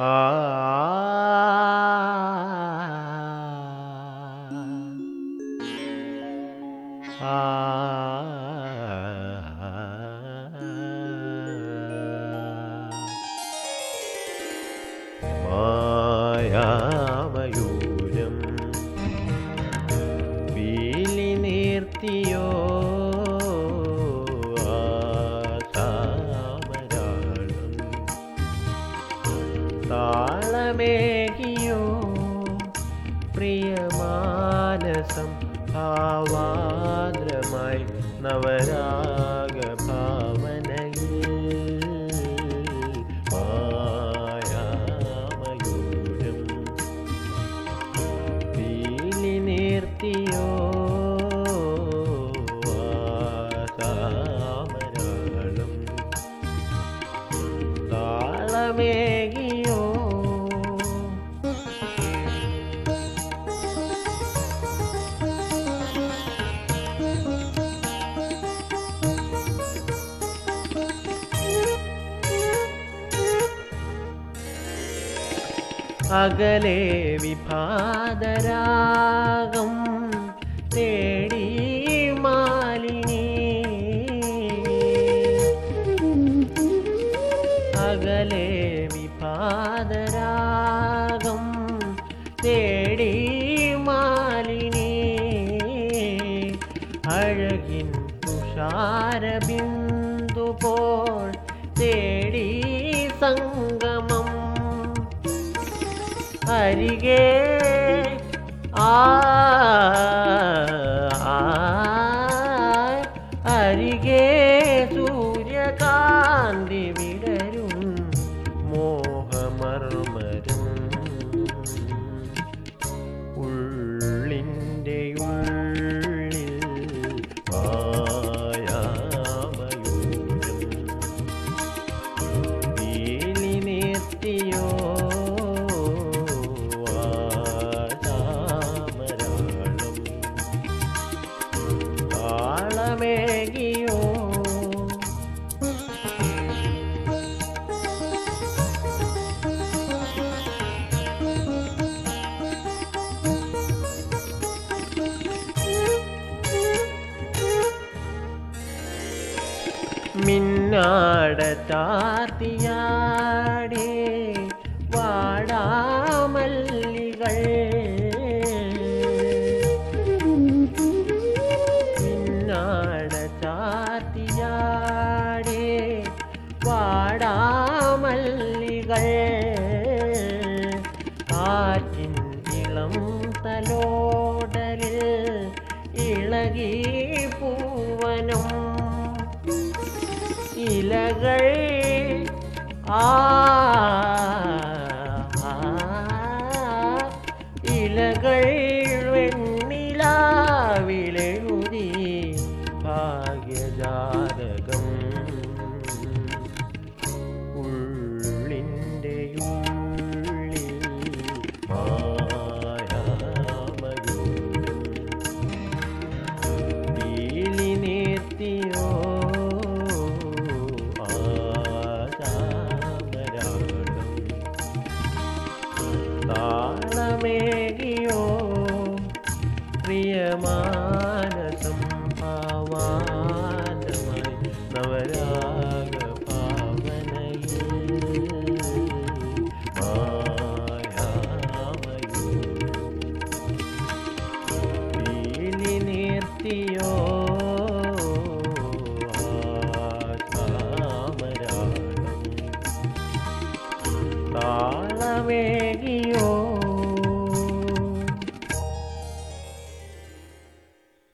ആ നീർത്തിയോ ആസാമരാളം താളമേകിയോ? പ്രിയമാനസം ആവാദ്രമായി നവരാഗ അകലെ വിഭാതരാഗം തേടി മാലിനി. അകലെ വിഭാതരാഗം തേടി മാലിനി. അഴകിൻ തുഷാരബിന്ദു പോൾ തേടി സംഗമം അരികെ ആ അരികെ സൂര്യകാന്തി വിടരും മോഹമർമരും ഉള്ളിന്റെ മിന്നാട ചാർത്തിയാടേ വാടാമല്ലികൾ. മിന്നാട ചാർത്തിയാടേ വാടാമല്ലികൾ. കാറ്റിൻ ഇളം തലോടലിൽ ഇളകി പൂവനം ഇലകൾ ആ മാനസം പാവാനമായി നവരാഗ പാവനയിൽ മായാമയിൽ നീർത്തിയോ താളമേകി